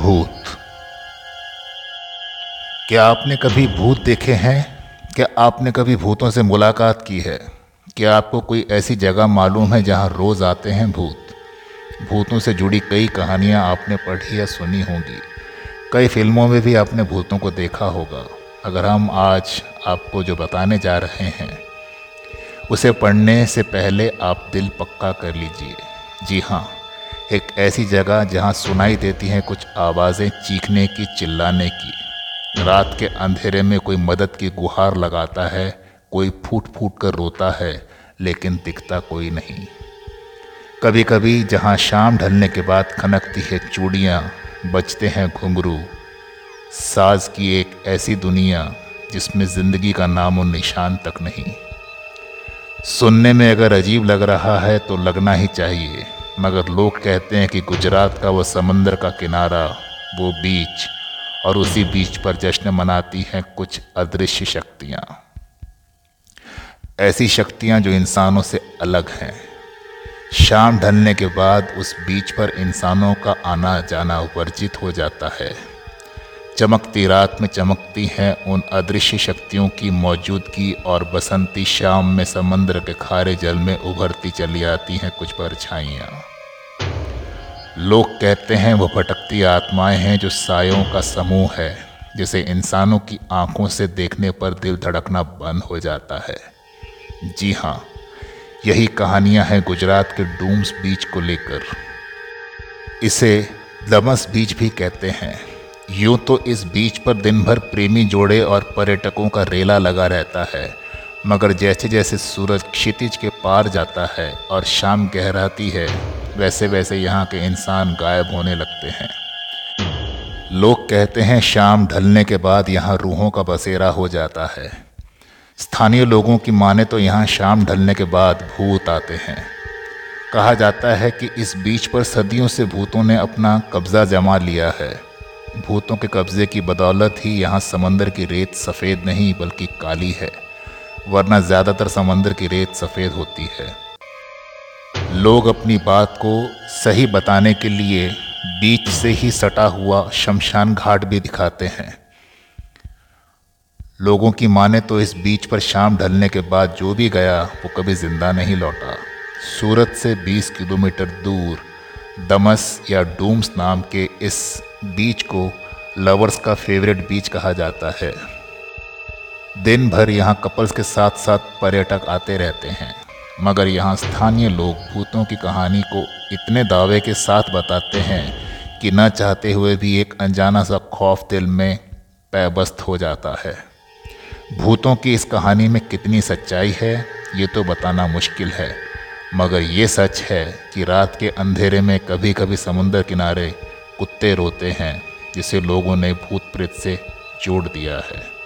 भूत। क्या आपने कभी भूत देखे हैं? क्या आपने कभी भूतों से मुलाकात की है? क्या आपको कोई ऐसी जगह मालूम है जहाँ रोज़ आते हैं भूत? भूतों से जुड़ी कई कहानियाँ आपने पढ़ी या सुनी होंगी। कई फ़िल्मों में भी आपने भूतों को देखा होगा। अगर हम आज आपको जो बताने जा रहे हैं, उसे पढ़ने से पहले आप दिल पक्का कर लीजिए। जी हाँ। एक ऐसी जगह जहाँ सुनाई देती हैं कुछ आवाज़ें चीखने की, चिल्लाने की। रात के अंधेरे में कोई मदद की गुहार लगाता है, कोई फूट फूट कर रोता है, लेकिन दिखता कोई नहीं। कभी कभी जहाँ शाम ढलने के बाद खनकती है चूड़ियाँ बजते हैं घुंघरू। साज की एक ऐसी दुनिया जिसमें ज़िंदगी का नामो निशान तक नहीं। सुनने में अगर अजीब लग रहा है तो लगना ही चाहिए। मगर लोग कहते हैं कि गुजरात का वो समंदर का किनारा, वो बीच, और उसी बीच पर जश्न मनाती हैं कुछ अदृश्य शक्तियाँ। ऐसी शक्तियाँ जो इंसानों से अलग हैं। शाम ढलने के बाद उस बीच पर इंसानों का आना जाना वर्जित हो जाता है। चमकती रात में चमकती हैं उन अदृश्य शक्तियों की मौजूदगी और बसंती शाम में समंदर के खारे जल में उभरती चली आती हैं कुछ परछाइयाँ। लोग कहते हैं वो भटकती आत्माएँ हैं जो सायों का समूह है, जिसे इंसानों की आँखों से देखने पर दिल धड़कना बंद हो जाता है। जी हाँ यही कहानियाँ हैं गुजरात के डूम्स बीच को लेकर। इसे दमस बीच भी कहते हैं। यूँ तो इस बीच पर दिन भर प्रेमी जोड़े और पर्यटकों का रेला लगा रहता है, मगर जैसे जैसे सूरज क्षितिज के पार जाता है और शाम गहराती है वैसे वैसे यहाँ के इंसान गायब होने लगते हैं। लोग कहते हैं शाम ढलने के बाद यहाँ रूहों का बसेरा हो जाता है। स्थानीय लोगों की माने तो यहाँ शाम ढलने के बाद भूत आते हैं। कहा जाता है कि इस बीच पर सदियों से भूतों ने अपना कब्ज़ा जमा लिया है। भूतों के कब्ज़े की बदौलत ही यहाँ समंदर की रेत सफ़ेद नहीं बल्कि काली है, वरना ज़्यादातर समंदर की रेत सफ़ेद होती है। लोग अपनी बात को सही बताने के लिए बीच से ही सटा हुआ शमशान घाट भी दिखाते हैं। लोगों की माने तो इस बीच पर शाम ढलने के बाद जो भी गया, वो कभी ज़िंदा नहीं लौटा। सूरत से 20 किलोमीटर दूर दमस या डूम्स नाम के इस बीच को लवर्स का फेवरेट बीच कहा जाता है। दिन भर यहाँ कपल्स के साथ साथ पर्यटक आते रहते हैं। मगर यहाँ स्थानीय लोग भूतों की कहानी को इतने दावे के साथ बताते हैं कि न चाहते हुए भी एक अनजाना सा खौफ दिल में पैबस्त हो जाता है। भूतों की इस कहानी में कितनी सच्चाई है, ये तो बताना मुश्किल है। मगर ये सच है कि रात के अंधेरे में कभी कभी समुंदर किनारे कुत्ते रोते हैं, जिसे लोगों ने भूत प्रेत से जोड़ दिया है।